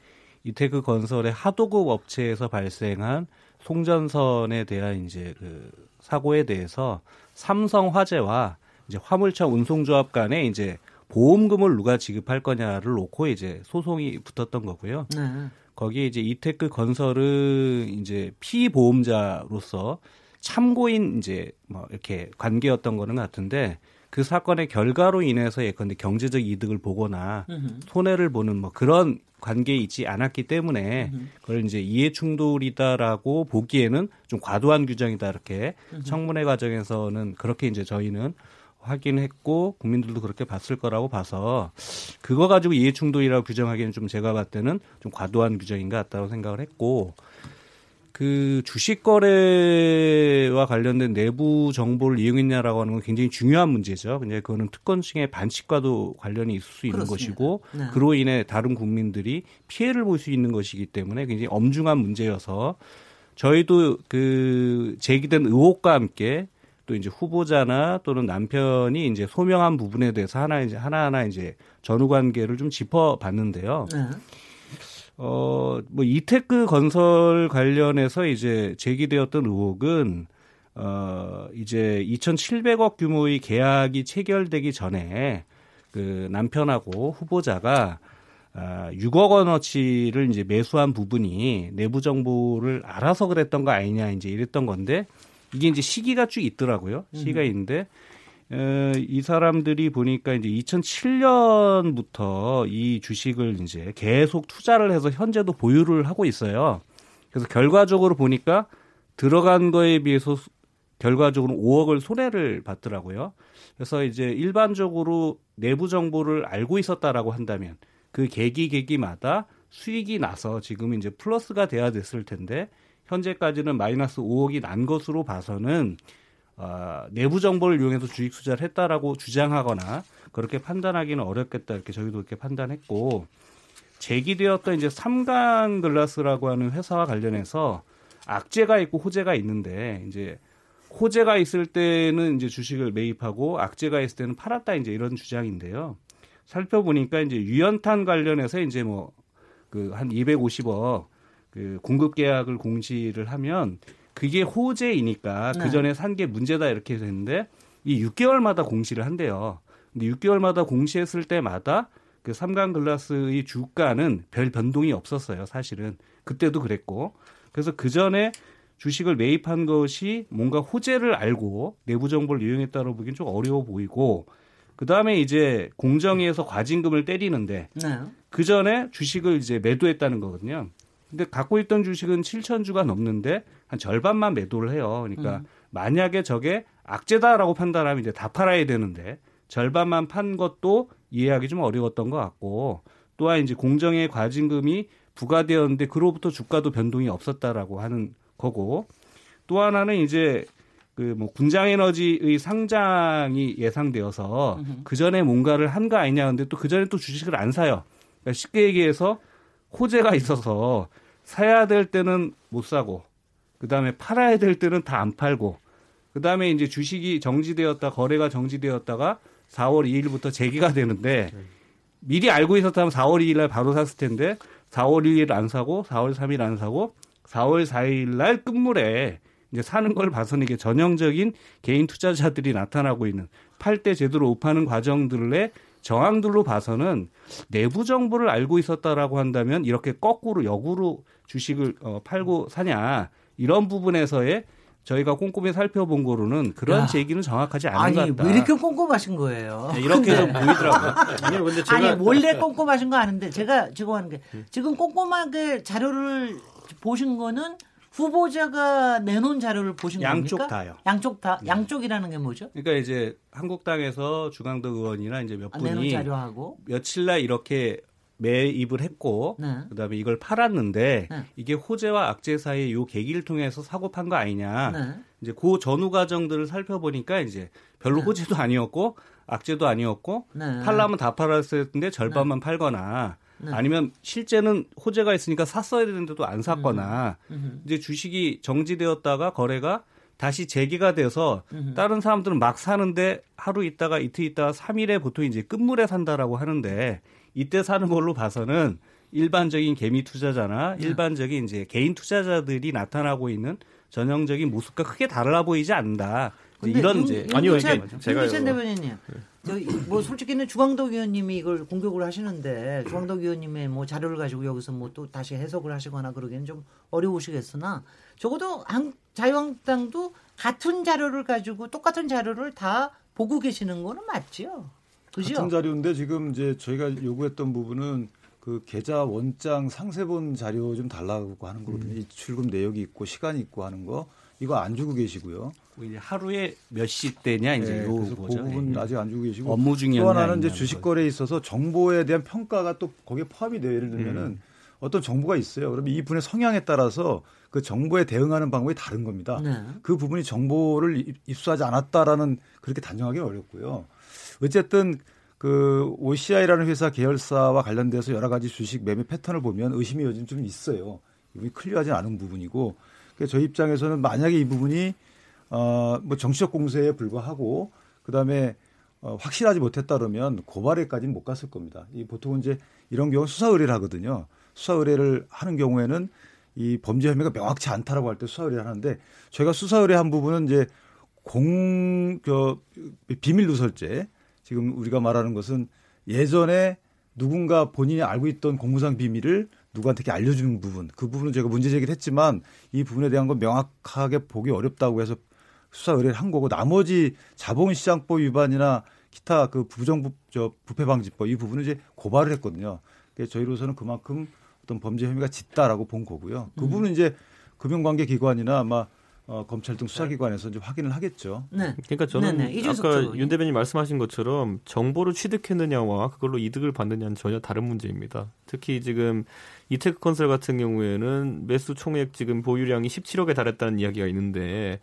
이태그 건설의 하도급 업체에서 발생한 송전선에 대한 이제 그 사고에 대해서 삼성 화재와 이제 화물차 운송조합 간에 이제 보험금을 누가 지급할 거냐를 놓고 이제 소송이 붙었던 거고요. 네. 거기에 이제 이테크 건설은 이제 피보험자로서 참고인 이제 뭐 이렇게 관계였던 거는 같은데 그 사건의 결과로 인해서 예컨대 경제적 이득을 보거나 손해를 보는 뭐 그런 관계에 있지 않았기 때문에 그걸 이제 이해 충돌이다라고 보기에는 좀 과도한 규정이다 이렇게 청문회 과정에서는 그렇게 이제 저희는 확인했고 국민들도 그렇게 봤을 거라고 봐서 그거 가지고 이해 충돌이라고 규정하기는 좀 제가 봤을 때는 좀 과도한 규정인 것 같다고 생각을 했고 그 주식 거래와 관련된 내부 정보를 이용했냐라고 하는 건 굉장히 중요한 문제죠. 근데 그거는 특권층의 반칙과도 관련이 있을 수 있는 그렇습니다. 것이고 네. 그로 인해 다른 국민들이 피해를 볼 수 있는 것이기 때문에 굉장히 엄중한 문제여서 저희도 그 제기된 의혹과 함께 또 이제 후보자나 또는 남편이 이제 소명한 부분에 대해서 하나 이제 하나하나 이제 전후 관계를 좀 짚어 봤는데요. 네. 어, 뭐 이테크 건설 관련해서 이제 제기되었던 의혹은 어, 이제 2,700억 규모의 계약이 체결되기 전에 그 남편하고 후보자가 아, 6억 원어치를 이제 매수한 부분이 내부 정보를 알아서 그랬던 거 아니냐 이제 이랬던 건데 이게 이제 시기가 쭉 있더라고요. 시기가 음. 있는데 에, 이 사람들이 보니까 이제 2007년부터 이 주식을 이제 계속 투자를 해서 현재도 보유를 하고 있어요. 그래서 결과적으로 보니까 들어간 거에 비해서 결과적으로 5억을 손해를 봤더라고요. 그래서 이제 일반적으로 내부 정보를 알고 있었다라고 한다면 그 계기 계기마다 수익이 나서 지금 이제 플러스가 돼야 됐을 텐데 현재까지는 마이너스 5억이 난 것으로 봐서는 어, 내부 정보를 이용해서 주식 투자를 했다라고 주장하거나 그렇게 판단하기는 어렵겠다 이렇게 저희도 이렇게 판단했고 제기되었던 이제 삼강 글라스라고 하는 회사와 관련해서 악재가 있고 호재가 있는데 이제 호재가 있을 때는 이제 주식을 매입하고 악재가 있을 때는 팔았다 이제 이런 주장인데요. 살펴보니까 이제 유연탄 관련해서 이제 뭐 그 한 250억 그 공급 계약을 공시를 하면 그게 호재이니까 네. 그 전에 산 게 문제다 이렇게 됐는데 이 6개월마다 공시를 한대요. 근데 6개월마다 공시했을 때마다 그 삼강 글라스의 주가는 별 변동이 없었어요. 사실은 그때도 그랬고 그래서 그 전에 주식을 매입한 것이 뭔가 호재를 알고 내부 정보를 이용했다고 보기엔 좀 어려워 보이고 그 다음에 이제 공정위에서 과징금을 때리는데 네. 그 전에 주식을 이제 매도했다는 거거든요. 근데 갖고 있던 주식은 7천 주가 넘는데 한 절반만 매도를 해요. 그러니까 음. 만약에 저게 악재다라고 판단하면 이제 다 팔아야 되는데 절반만 판 것도 이해하기 좀 어려웠던 것 같고 또한 이제 공정의 과징금이 부과되었는데 그로부터 주가도 변동이 없었다라고 하는 거고 또 하나는 이제 그 뭐 군장 에너지의 상장이 예상되어서 그 전에 뭔가를 한 거 아니냐 근데 또 그 전에 또 주식을 안 사요. 그러니까 쉽게 얘기해서 호재가 있어서 사야 될 때는 못 사고 그다음에 팔아야 될 때는 다 안 팔고 그다음에 이제 주식이 정지되었다 거래가 정지되었다가 4월 2일부터 재개가 되는데 미리 알고 있었다면 4월 2일 날 바로 샀을 텐데 4월 2일 안 사고 4월 3일 안 사고 4월 4일 날 끝물에 이제 사는 걸 봐서는 이게 전형적인 개인 투자자들이 나타나고 있는 팔 때 제대로 못 파는 과정들의 정황들로 봐서는 내부 정보를 알고 있었다라고 한다면 이렇게 거꾸로 역으로 주식을 어, 팔고 사냐 이런 부분에서의 저희가 꼼꼼히 살펴본 거로는 그런 야. 제기는 정확하지 않은 아니, 것 같다. 왜 이렇게 꼼꼼하신 거예요? 네, 이렇게 좀 보이더라고요. 아니, 근데 제가... 아니, 몰래 꼼꼼하신 거 아는데 제가 지금 하는 게 지금 꼼꼼하게 자료를 보신 거는 후보자가 내놓은 자료를 보신 양쪽 겁니까? 다요. 양쪽 다. 네. 양쪽이라는 게 뭐죠? 그러니까 이제 한국당에서 주강덕 의원이나 이제 몇 아, 분이 자료하고 며칠 날 이렇게 매입을 했고 네. 그다음에 이걸 팔았는데 네. 이게 호재와 악재 사이의 요 계기를 통해서 사고 판 거 아니냐. 네. 이제 그 전후 과정들을 살펴보니까 이제 별로 네. 호재도 아니었고 악재도 아니었고 네. 팔라면 다 팔았을 텐데 절반만 네. 팔거나 아니면 실제는 호재가 있으니까 샀어야 되는데도 안 샀거나 음. 음. 이제 주식이 정지되었다가 거래가 다시 재개가 돼서 음. 다른 사람들은 막 사는데 하루 있다가 이틀 있다가 3일에 보통 이제 끝물에 산다라고 하는데 이때 사는 걸로 봐서는 일반적인 개미 투자자나 네. 일반적인 이제 개인 투자자들이 나타나고 있는 전형적인 모습과 크게 달라 보이지 않는다. 이런 용, 이제 아니요 이게 제가 대변인님 저희 뭐 솔직히는 주광덕 의원님이 이걸 공격을 하시는데 주광덕 의원님의 뭐 자료를 가지고 여기서 뭐 또 다시 해석을 하시거나 그러기는 좀 어려우시겠으나 적어도 한, 자유한국당도 같은 자료를 가지고 똑같은 자료를 다 보고 계시는 거는 맞죠? 그죠? 같은 자료인데 지금 이제 저희가 요구했던 부분은 그 계좌 원장 상세본 자료 좀 달라고 하는 거거든요. 음. 출금 내역이 있고 시간이 있고 하는 거 이거 안 주고 계시고요. 뭐 이제 하루에 몇 시대냐 이제 네, 요 그래서 그 부분 네. 아직 안 주고 계시고 업무 중이또 하나는 이제 주식 거래에 있어서 정보에 대한 평가가 또 거기에 포함이 돼요. 예를 들면은 음. 어떤 정보가 있어요. 그러면 이 분의 성향에 따라서 그 정보에 대응하는 방법이 다른 겁니다. 네. 그 부분이 정보를 입수하지 않았다라는 그렇게 단정하기 어렵고요. 어쨌든 그 OCI라는 회사 계열사와 관련돼서 여러 가지 주식 매매 패턴을 보면 의심이 요즘 좀 있어요. 이분이 클리어하지 않은 부분이고 그래서 저희 입장에서는 만약에 이 부분이 어 뭐 정치적 공세에 불과하고 그다음에 어, 확실하지 못했다 그러면 고발에까지는 못 갔을 겁니다. 이 보통은 이제 이런 경우 수사 의뢰를 하거든요. 수사 의뢰를 하는 경우에는 이 범죄 혐의가 명확치 않다라고 할 때 수사 의뢰를 하는데 저희가 수사 의뢰한 부분은 이제 공, 저, 비밀 누설죄. 지금 우리가 말하는 것은 예전에 누군가 본인이 알고 있던 공무상 비밀을 누구한테 알려주는 부분. 그 부분은 제가 문제 제기를 했지만 이 부분에 대한 건 명확하게 보기 어렵다고 해서 수사 의뢰를 한 거고 나머지 자본시장법 위반이나 기타 그 부정부, 저 부패 방지법 이 부분은 이제 고발을 했거든요. 그래서 저희로서는 그만큼 어떤 범죄 혐의가 짙다라고 본 거고요. 그 부분은 음. 이제 금융관계 기관이나 아마 어, 검찰 등 수사기관에서 이제 확인을 하겠죠. 네. 그러니까 저는 네네. 네. 아까 윤 대변인 말씀하신 것처럼 정보를 취득했느냐와 그걸로 이득을 받느냐는 전혀 다른 문제입니다. 특히 지금 이테크 컨설 같은 경우에는 매수 총액 지금 보유량이 17억에 달했다는 이야기가 있는데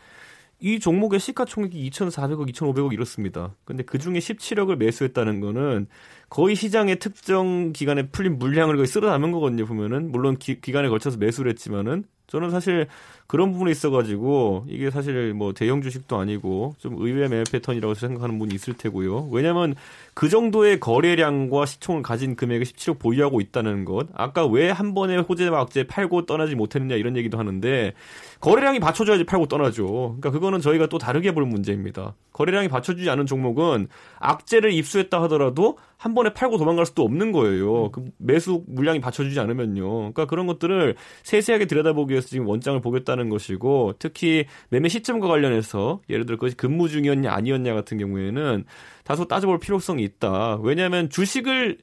이 종목의 시가총액이 2,400억, 2,500억 이렇습니다. 근데 그 중에 17억을 매수했다는 거는 거의 시장의 특정 기간에 풀린 물량을 거의 쓸어 담은 거거든요, 보면은. 물론 기, 기간에 걸쳐서 매수를 했지만은 저는 사실 그런 부분이 있어가지고 이게 사실 뭐 대형 주식도 아니고 좀 의외의 매매 패턴이라고 생각하는 분이 있을 테고요. 왜냐하면 그 정도의 거래량과 시총을 가진 금액을 17억 보유하고 있다는 것. 아까 왜 한 번에 호재와 악재 팔고 떠나지 못했느냐 이런 얘기도 하는데 거래량이 받쳐줘야지 팔고 떠나죠. 그러니까 그거는 저희가 또 다르게 볼 문제입니다. 거래량이 받쳐주지 않은 종목은 악재를 입수했다 하더라도 한 번에 팔고 도망갈 수도 없는 거예요. 그 매수 물량이 받쳐주지 않으면요. 그러니까 그런 것들을 세세하게 들여다보기 위해서 지금 원장을 보겠다는 것이고 특히 매매 시점과 관련해서 예를 들어 그것이 근무 중이었냐 아니었냐 같은 경우에는 다소 따져볼 필요성이 있다. 왜냐하면 주식을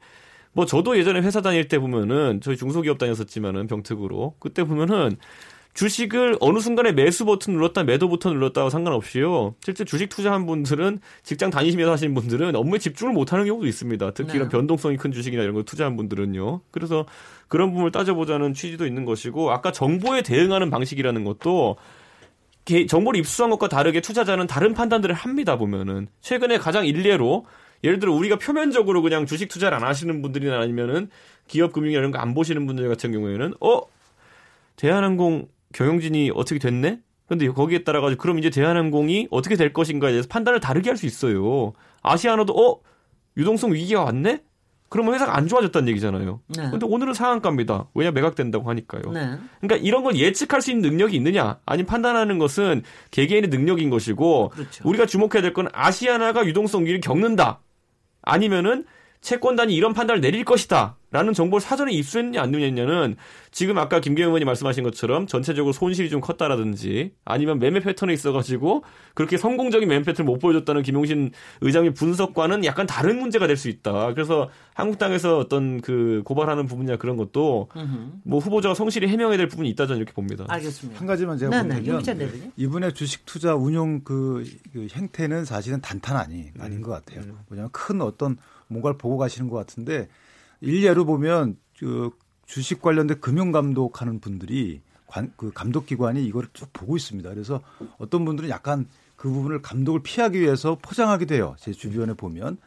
뭐 저도 예전에 회사 다닐 때 보면은 저희 중소기업 다녔었지만은 병특으로 그때 보면은 주식을 어느 순간에 매수 버튼 눌렀다 매도 버튼 눌렀다고 상관없이요. 실제 주식 투자한 분들은 직장 다니시면서 하시는 분들은 업무에 집중을 못하는 경우도 있습니다. 특히 네. 이런 변동성이 큰 주식이나 이런 거 투자한 분들은요. 그래서 그런 부분을 따져보자는 취지도 있는 것이고 아까 정보에 대응하는 방식이라는 것도 정보를 입수한 것과 다르게 투자자는 다른 판단들을 합니다 보면은 최근에 가장 일례로 예를 들어 우리가 표면적으로 그냥 주식 투자를 안 하시는 분들이나 아니면은 기업 금융 이런 거 안 보시는 분들 같은 경우에는 어 대한항공 경영진이 어떻게 됐네? 근데 거기에 따라 가지고 그럼 이제 대한항공이 어떻게 될 것인가에 대해서 판단을 다르게 할 수 있어요. 아시아나도 어 유동성 위기가 왔네? 그러면 회사가 안 좋아졌다는 얘기잖아요. 네. 근데 오늘은 상한가입니다. 왜냐 매각된다고 하니까요. 네. 그러니까 이런 걸 예측할 수 있는 능력이 있느냐? 아니면 판단하는 것은 개개인의 능력인 것이고 그렇죠. 우리가 주목해야 될 건 아시아나가 유동성 위기를 겪는다. 아니면은 채권단이 이런 판단을 내릴 것이다. 라는 정보를 사전에 입수했냐 안 했냐는 지금 아까 김경영 의원이 말씀하신 것처럼 전체적으로 손실이 좀 컸다라든지 아니면 매매 패턴에 있어가지고 그렇게 성공적인 매매 패턴을 못 보여줬다는 김용신 의장의 분석과는 약간 다른 문제가 될 수 있다. 그래서 한국당에서 어떤 그 고발하는 부분이나 그런 것도 뭐 후보자가 성실히 해명해야 될 부분이 있다 저는 이렇게 봅니다. 알겠습니다. 한 가지만 제가 네, 보면 네, 이분의 주식 투자 운용 그, 그 행태는 사실은 단탄 아니 아닌 것 같아요. 음. 뭐냐면 큰 어떤 뭔가를 보고 가시는 것 같은데 일례로 보면 그 주식 관련된 금융 감독하는 분들이 관, 그 감독 기관이 이거를 쭉 보고 있습니다. 그래서 어떤 분들은 약간 그 부분을 감독을 피하기 위해서 포장하게 돼요. 제 주변에 보면.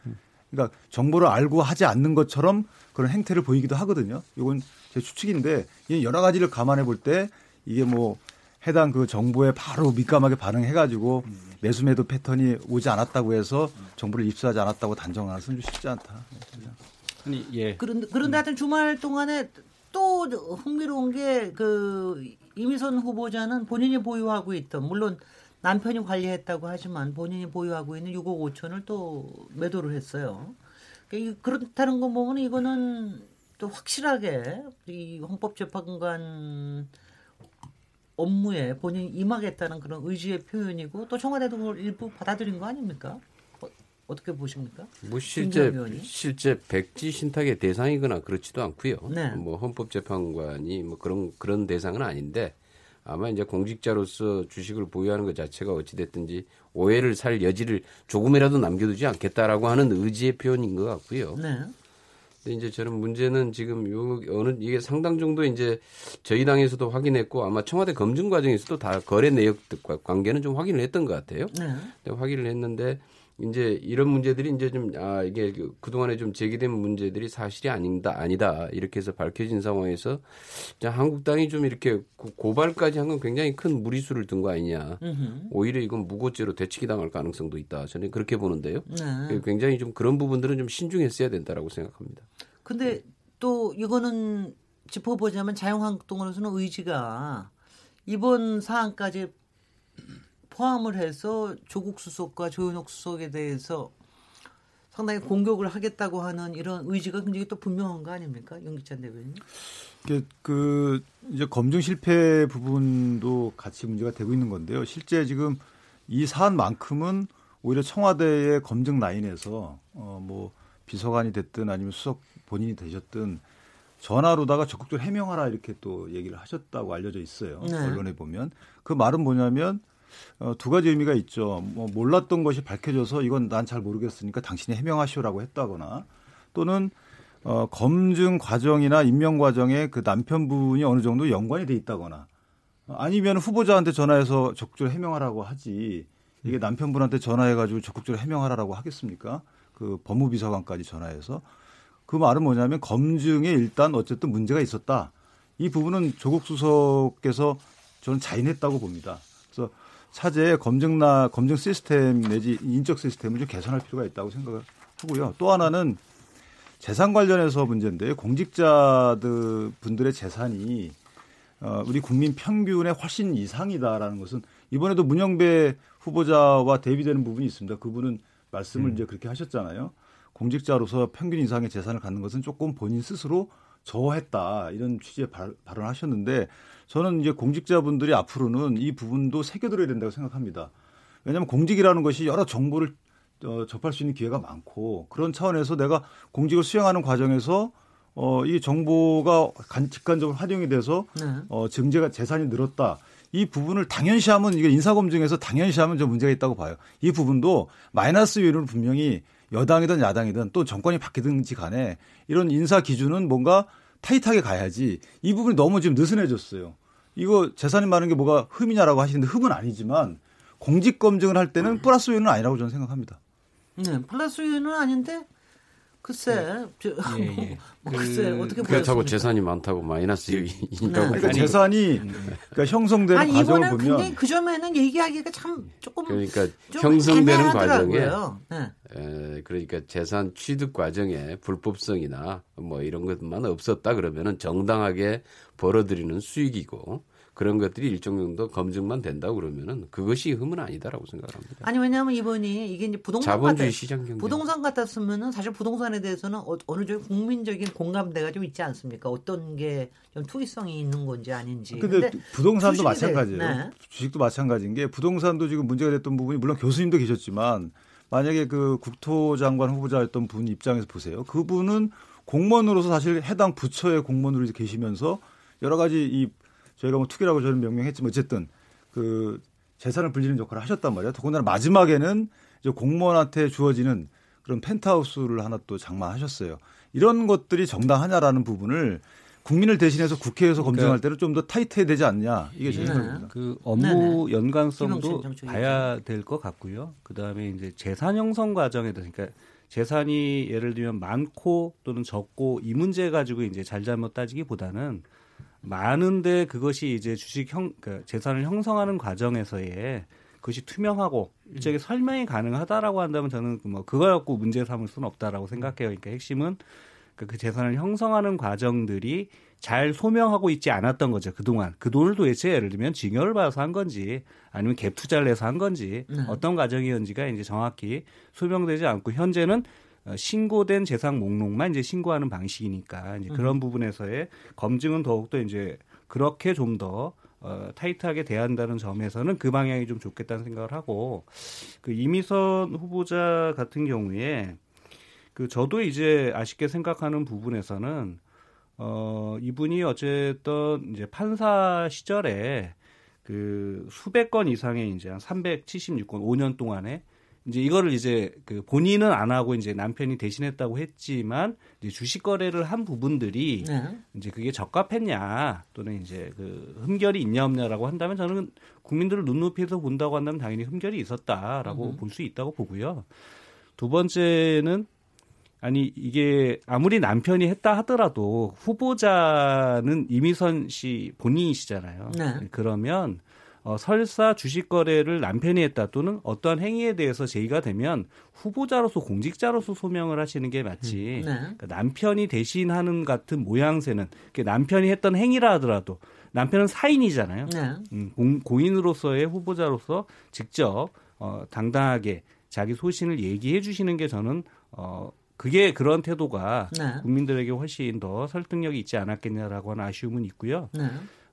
그러니까 정보를 알고 하지 않는 것처럼 그런 행태를 보이기도 하거든요. 이건 제 추측인데 여러 가지를 감안해 볼 때 이게 뭐 해당 그 정보에 바로 민감하게 반응해가지고 매수 매도 패턴이 오지 않았다고 해서 정보를 입수하지 않았다고 단정하는 것은 쉽지 않다. 아니 예. 그런데 그런데 하여튼 주말 동안에 또 흥미로운 게 그 이미선 후보자는 본인이 보유하고 있던 물론 남편이 관리했다고 하지만 본인이 보유하고 있는 6억 5천을 또 매도를 했어요. 그러니까 그렇다는 거 보면 이거는 또 확실하게 이 헌법재판관 업무에 본인이 임하겠다는 그런 의지의 표현이고 또 청와대도 일부 받아들인 거 아닙니까? 어떻게 보십니까? 뭐 실제 실제 백지 신탁의 대상이거나 그렇지도 않고요. 네. 뭐 헌법재판관이 뭐 그런 그런 대상은 아닌데 아마 이제 공직자로서 주식을 보유하는 것 자체가 어찌 됐든지 오해를 살 여지를 조금이라도 남겨두지 않겠다라고 하는 의지의 표현인 것 같고요. 네. 근데 이제 저는 문제는 지금 요 어느 이게 상당 정도 이제 저희 당에서도 확인했고 아마 청와대 검증 과정에서도 다 거래 내역과 관계는 좀 확인을 했던 것 같아요. 네. 확인을 했는데 이제 이런 문제들이 이제 좀 아 이게 그 그동안에 좀 제기된 문제들이 사실이 아니다 아니다 이렇게 해서 밝혀진 상황에서 자 한국당이 좀 이렇게 고발까지 한 건 굉장히 큰 무리수를 둔 거 아니냐 으흠. 오히려 이건 무고죄로 대치기 당할 가능성도 있다 저는 그렇게 보는데요 네. 굉장히 좀 그런 부분들은 좀 신중했어야 된다라고 생각합니다. 근데 또 이거는 짚어보자면 자유한국당으로서는 의지가 이번 사안까지 포함을 해서 조국 수석과 조현옥 수석에 대해서 상당히 공격을 하겠다고 하는 이런 의지가 굉장히 또 분명한 거 아닙니까? 영기찬 대변인. 그, 그 이제 검증 실패 부분도 같이 문제가 되고 있는 건데요. 실제 지금 이 사안만큼은 오히려 청와대의 검증 라인에서 어 뭐 비서관이 됐든 아니면 수석 본인이 되셨든 전화로다가 적극적으로 해명하라 이렇게 또 얘기를 하셨다고 알려져 있어요. 네. 언론에 보면 그 말은 뭐냐면 어, 두 가지 의미가 있죠. 뭐 몰랐던 것이 밝혀져서 이건 난 잘 모르겠으니까 당신이 해명하시오라고 했다거나 또는 어, 검증 과정이나 임명 과정에 그 남편분이 어느 정도 연관이 돼 있다거나 아니면 후보자한테 전화해서 적극적으로 해명하라고 하지 이게 남편분한테 전화해가지고 적극적으로 해명하라고 하겠습니까? 그 법무비서관까지 전화해서 그 말은 뭐냐면 검증에 일단 어쨌든 문제가 있었다. 이 부분은 조국 수석께서 저는 자인했다고 봅니다. 그래서 차제의 검증나 검증 시스템 내지 인적 시스템을 좀 개선할 필요가 있다고 생각을 하고요. 또 하나는 재산 관련해서 문제인데 공직자들 분들의 재산이 어, 우리 국민 평균의 훨씬 이상이다라는 것은 이번에도 문영배 후보자와 대비되는 부분이 있습니다. 그분은 말씀을 음. 이제 그렇게 하셨잖아요. 공직자로서 평균 이상의 재산을 갖는 것은 조금 본인 스스로 저했다 이런 취지의 발 언하셨는데 저는 이제 공직자분들이 앞으로는 이 부분도 새겨들어야 된다고 생각합니다. 왜냐하면 공직이라는 것이 여러 정보를 어, 접할 수 있는 기회가 많고 그런 차원에서 내가 공직을 수행하는 과정에서 어, 이 정보가 간, 직관적으로 활용이 돼서 네. 어, 증제가 재산이 늘었다. 이 부분을 당연시하면 이게 인사검증에서 당연시하면 좀 문제가 있다고 봐요. 이 부분도 마이너스 요인을 분명히 여당이든 야당이든 또 정권이 바뀌든지 간에 이런 인사 기준은 뭔가 타이트하게 가야지 이 부분이 너무 지금 느슨해졌어요. 이거 재산이 많은 게 뭐가 흠이냐라고 하시는데 흠은 아니지만 공직 검증을 할 때는 플러스 요인은 아니라고 저는 생각합니다. 네, 플러스 요인은 아닌데 글쎄, 네. 저, 예, 예. 뭐, 글쎄 그, 어떻게 그렇다고 재산이 많다고 마이너스 요인이라고 네. 그러니까 재산이 그러니까 형성되는 아니, 과정을 보면 굉장히 그 점에는 얘기하기가 참 조금 그러니까 형성되는 과정에 네. 에, 그러니까 재산 취득 과정에 불법성이나 뭐 이런 것만 없었다 그러면은 정당하게 벌어들이는 수익이고 그런 것들이 일정 정도 검증만 된다고 그러면은 그것이 흠은 아니다라고 생각합니다. 아니 왜냐하면 이번이 이게 이제 부동산 자본주의 같아, 시장 경제 부동산 같았으면은 사실 부동산에 대해서는 어, 어느 정도 국민적인 공감대가 좀 있지 않습니까? 어떤 게 좀 투기성이 있는 건지 아닌지. 근데, 근데 부동산도 마찬가지예요. 네. 주식도 마찬가지인 게 부동산도 지금 문제가 됐던 부분이 물론 교수님도 계셨지만 만약에 그 국토장관 후보자였던 분 입장에서 보세요. 그분은 공무원으로서 사실 해당 부처의 공무원으로 계시면서 여러 가지 이 저희가 뭐 투기라고 저는 명명했지만 어쨌든 그 재산을 불리는 역할을 하셨단 말이에요. 더군다나 마지막에는 이제 공무원한테 주어지는 그런 펜트하우스를 하나 또 장만하셨어요. 이런 것들이 정당하냐라는 부분을 국민을 대신해서 국회에서 그러니까 검증할 때는 좀 더 타이트해야 되지 않냐 이게 제 네. 생각입니다. 그 업무 네네. 연관성도 봐야 될 것 같고요. 그 다음에 이제 재산 형성 과정에 대해서 그러니까 재산이 예를 들면 많고 또는 적고 이 문제 가지고 이제 잘잘못 따지기보다는 많은데 그것이 이제 주식 형 그러니까 재산을 형성하는 과정에서의 그것이 투명하고 일정히 음. 설명이 가능하다라고 한다면 저는 뭐 그거 갖고 문제 삼을 수는 없다라고 생각해요. 그러니까 핵심은 그, 그 재산을 형성하는 과정들이 잘 소명하고 있지 않았던 거죠 그동안 그 돈을 도대체 예를 들면 징여를 받아서 한 건지 아니면 갭 투자를 해서 한 건지 네. 어떤 과정이었는지가 이제 정확히 소명되지 않고 현재는 어, 신고된 재산 목록만 이제 신고하는 방식이니까 이제 그런 음. 부분에서의 검증은 더욱더 이제 그렇게 좀더 어, 타이트하게 대한다는 점에서는 그 방향이 좀 좋겠다는 생각을 하고 그 이미선 후보자 같은 경우에 그 저도 이제 아쉽게 생각하는 부분에서는 어 이분이 어쨌든 이제 판사 시절에 그 수백 건 이상의 이제 한 376건 5년 동안에 이제 이거를 이제 그 본인은 안 하고 이제 남편이 대신했다고 했지만 이제 주식 거래를 한 부분들이 네. 이제 그게 적합했냐 또는 이제 그 흠결이 있냐 없냐라고 한다면 저는 국민들을 눈높이에서 본다고 한다면 당연히 흠결이 있었다라고 음. 볼수 있다고 보고요. 두 번째는 아니 이게 아무리 남편이 했다 하더라도 후보자는 이미선 씨 본인이시잖아요. 네. 그러면 어, 설사 주식 거래를 남편이 했다 또는 어떠한 행위에 대해서 제의가 되면 후보자로서 공직자로서 소명을 하시는 게 맞지. 음, 네. 그러니까 남편이 대신하는 같은 모양새는 남편이 했던 행위라 하더라도 남편은 사인이잖아요. 네. 음, 공, 공인으로서의 후보자로서 직접 어, 당당하게 자기 소신을 얘기해 주시는 게 저는 어, 그게 그런 태도가 네. 국민들에게 훨씬 더 설득력이 있지 않았겠냐라고 하는 아쉬움은 있고요.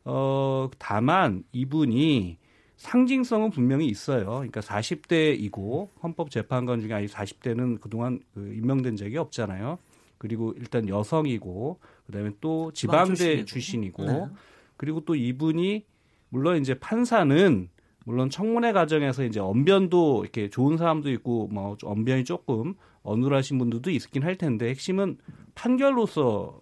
네. 어, 다만 이분이 상징성은 분명히 있어요. 그러니까 40대이고 헌법재판관 중에 아직 40대는 그동안 그 임명된 적이 없잖아요. 그리고 일단 여성이고 그다음에 또 지방대 출신이고 네. 그리고 또 이분이 물론 이제 판사는 물론 청문회 과정에서 이제 언변도 이렇게 좋은 사람도 있고 뭐 언변이 조금 어눌하신 분들도 있긴 할 텐데 핵심은 판결로서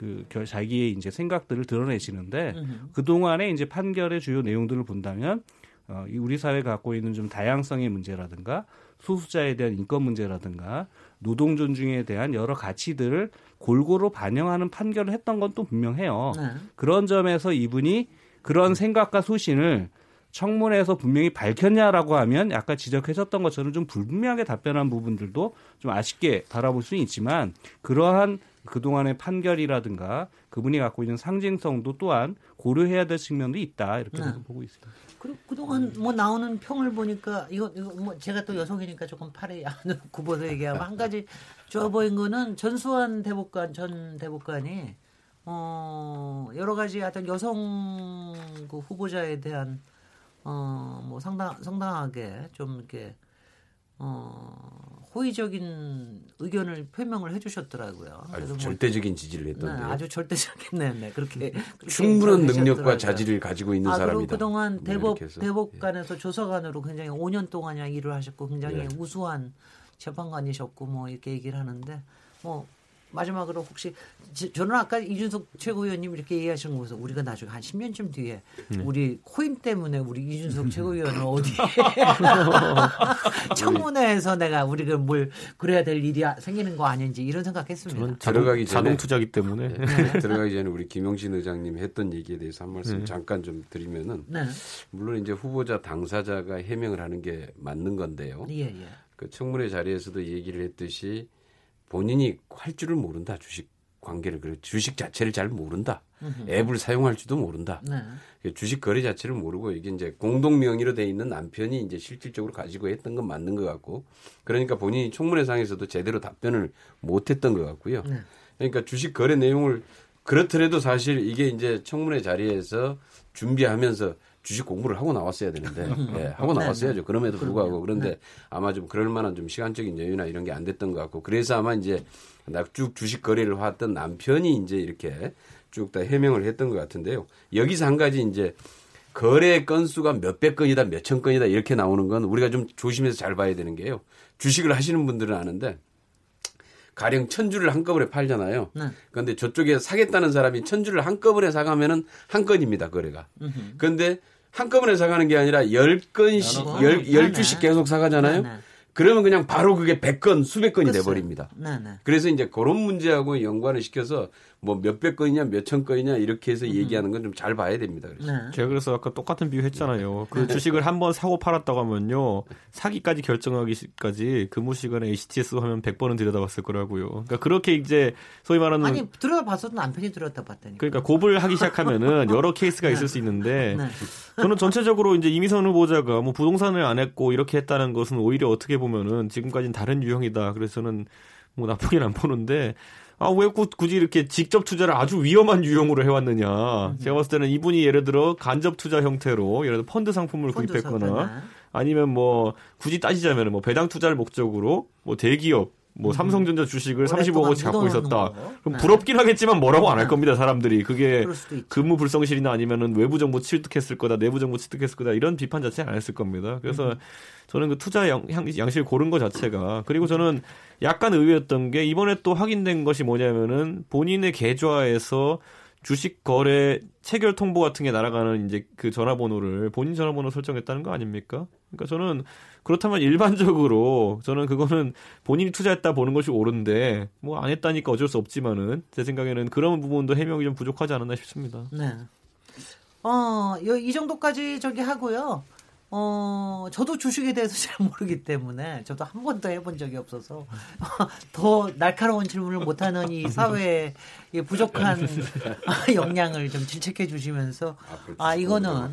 그 자기의 이제 생각들을 드러내시는데 그 동안에 이제 판결의 주요 내용들을 본다면 어, 이 우리 사회가 갖고 있는 좀 다양성의 문제라든가 소수자에 대한 인권 문제라든가 노동 존중에 대한 여러 가치들을 골고루 반영하는 판결을 했던 건 또 분명해요. 네. 그런 점에서 이분이 그런 생각과 소신을 청문회에서 분명히 밝혔냐라고 하면 아까 지적하셨던 것처럼 좀 불분명하게 답변한 부분들도 좀 아쉽게 바라볼 수는 있지만 그러한 그동안의 판결이라든가 그분이 갖고 있는 상징성도 또한 고려해야 될 측면도 있다 이렇게 네. 보고 있습니다. 그리고 그동안 뭐 나오는 평을 보니까 이거 이거 뭐 제가 또 여성이니까 조금 팔에 안을 굽어서 얘기하고 한 가지 좋아 보인 거는 전수환 대법관 전 대법관이 어 여러 가지 하여튼 여성 그 후보자에 대한 어뭐 상당 상당하게 좀 이렇게 어 호의적인 의견을 표명을 해주셨더라고요. 아주 뭐 절대적인 지지를 했던데. 네, 아주 절대적인 네, 네 그렇게, 그렇게 충분한 능력과 자질을 가지고 있는 아, 사람이다. 그동안 네, 대법 대법관에서 예. 조사관으로 굉장히 5년 동안이나 일을 하셨고 굉장히 예. 우수한 재판관이셨고 뭐 이렇게 얘기를 하는데 뭐 마지막으로 혹시 저는 아까 이준석 최고위원님 이렇게 얘기하시는 거에서 우리가 나중에 한 10년쯤 뒤에 네. 우리 코인 때문에 우리 이준석 최고위원은 어디 청문회에서 내가 우리가 뭘 그래야 될 일이 생기는 거 아닌지 이런 생각했습니다. 들어가기 전에 자동 투자기 때문에 네. 네. 들어가기 전에 우리 김영신 의장님 했던 얘기에 대해서 한 말씀 네. 잠깐 좀 드리면은 네. 물론 이제 후보자 당사자가 해명을 하는 게 맞는 건데요. 예, 예. 그 청문회 자리에서도 얘기를 했듯이 본인이 할 줄을 모른다 주식 관계를. 그 주식 자체를 잘 모른다. 앱을 사용할 줄도 모른다. 네. 그 주식 거래 자체를 모르고 이게 이제 공동 명의로 돼 있는 남편이 이제 실질적으로 가지고 했던 건 맞는 것 같고 그러니까 본인이 청문회상에서도 제대로 답변을 못했던 것 같고요. 네. 그러니까 주식 거래 내용을 그렇더라도 사실 이게 이제 청문회 자리에서 준비하면서 주식 공부를 하고 나왔어야 되는데 네, 하고 네, 나왔어야죠. 네. 그럼에도 불구하고 그런데 네. 아마 좀 그럴 만한 좀 시간적인 여유나 이런 게 안 됐던 것 같고 그래서 아마 이제 쭉 주식 거래를 해왔던 남편이 이제 이렇게 쭉 다 해명을 했던 것 같은데요. 여기서 한 가지 이제 거래 건수가 몇백 건이다, 몇천 건이다 이렇게 나오는 건 우리가 좀 조심해서 잘 봐야 되는 게요. 주식을 하시는 분들은 아는데 가령 천 주를 한꺼번에 팔잖아요. 네. 그런데 저쪽에 사겠다는 사람이 천 주를 한꺼번에 사가면은 한 건입니다, 거래가. 그런데 한꺼번에 사가는 게 아니라 열 건씩, 열, 열 주씩 계속 사가잖아요. 네네. 그러면 그냥 바로 그게 백 건, 수백 건이 돼 버립니다. 네네. 그래서 이제 그런 문제하고 연관을 시켜서 뭐 몇백 건이냐 몇천 건이냐 이렇게 해서 음. 얘기하는 건 좀 잘 봐야 됩니다. 그래서. 네. 제가 그래서 아까 똑같은 비유 했잖아요. 그 네. 주식을 한 번 사고 팔았다고 하면요. 사기까지 결정하기까지 근무 시간에 HTS 하면 100번은 들여다봤을 거라고요. 그러니까 그렇게 이제 소위 말하는 아니 들어봤어도 남편이 들었다 봤다니. 그러니까 고을 하기 시작하면은 여러 케이스가 네. 있을 수 있는데 네. 저는 전체적으로 이제 이미선 후보자가 뭐 부동산을 안 했고 이렇게 했다는 것은 오히려 어떻게 보면은 지금까지는 다른 유형이다. 그래서 저는 뭐 나쁘긴 안 보는데 아, 왜 굳이 이렇게 직접 투자를 아주 위험한 유형으로 해왔느냐. 음. 제가 봤을 때는 이분이 예를 들어 간접 투자 형태로 예를 들어 펀드 상품을 펀드 구입했거나 상품은. 아니면 뭐 굳이 따지자면 뭐 배당 투자를 목적으로 뭐 대기업 뭐 음. 삼성전자 주식을 35억원치 갖고 있었다. 그럼 네. 부럽긴 하겠지만 뭐라고 안할 네. 겁니다, 사람들이. 그게 근무 불성실이나 아니면은 외부 정보 취득했을 거다, 내부 정보 취득했을 거다 이런 비판 자체는 안 했을 겁니다. 그래서 음. 저는 그 투자 양, 양식을 고른 것 자체가 그리고 저는 약간 의외였던 게 이번에 또 확인된 것이 뭐냐면은 본인의 계좌에서 주식 거래 체결 통보 같은 게 날아가는 이제 그 전화번호를 본인 전화번호 설정했다는 거 아닙니까? 그러니까 저는 그렇다면 일반적으로 저는 그거는 본인이 투자했다 보는 것이 옳은데 뭐 안 했다니까 어쩔 수 없지만은 제 생각에는 그런 부분도 해명이 좀 부족하지 않았나 싶습니다. 네. 어, 이 정도까지 저기 하고요. 어, 저도 주식에 대해서 잘 모르기 때문에 저도 한 번도 해본 적이 없어서 더 날카로운 질문을 못하는 이 사회의 부족한 역량을 좀 질책해 주시면서 아, 이거는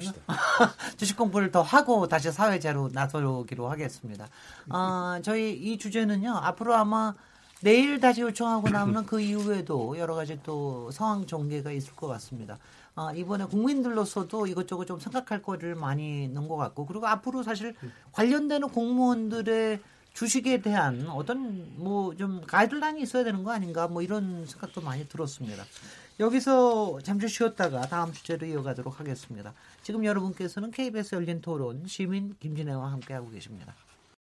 주식 공부를 더 하고 다시 사회자로 나서기로 하겠습니다. 아, 저희 이 주제는요, 앞으로 아마 내일 다시 요청하고 나면 그 이후에도 여러 가지 또 상황 전개가 있을 것 같습니다. 아, 이번에 국민들로서도 이것저것 좀 생각할 거리를 많이 넣은 것 같고 그리고 앞으로 사실 관련되는 공무원들의 주식에 대한 어떤 뭐 좀 가이드라인이 있어야 되는 거 아닌가 뭐 이런 생각도 많이 들었습니다. 여기서 잠시 쉬었다가 다음 주제로 이어가도록 하겠습니다. 지금 여러분께서는 KBS 열린 토론 시민 김진애와 함께하고 계십니다.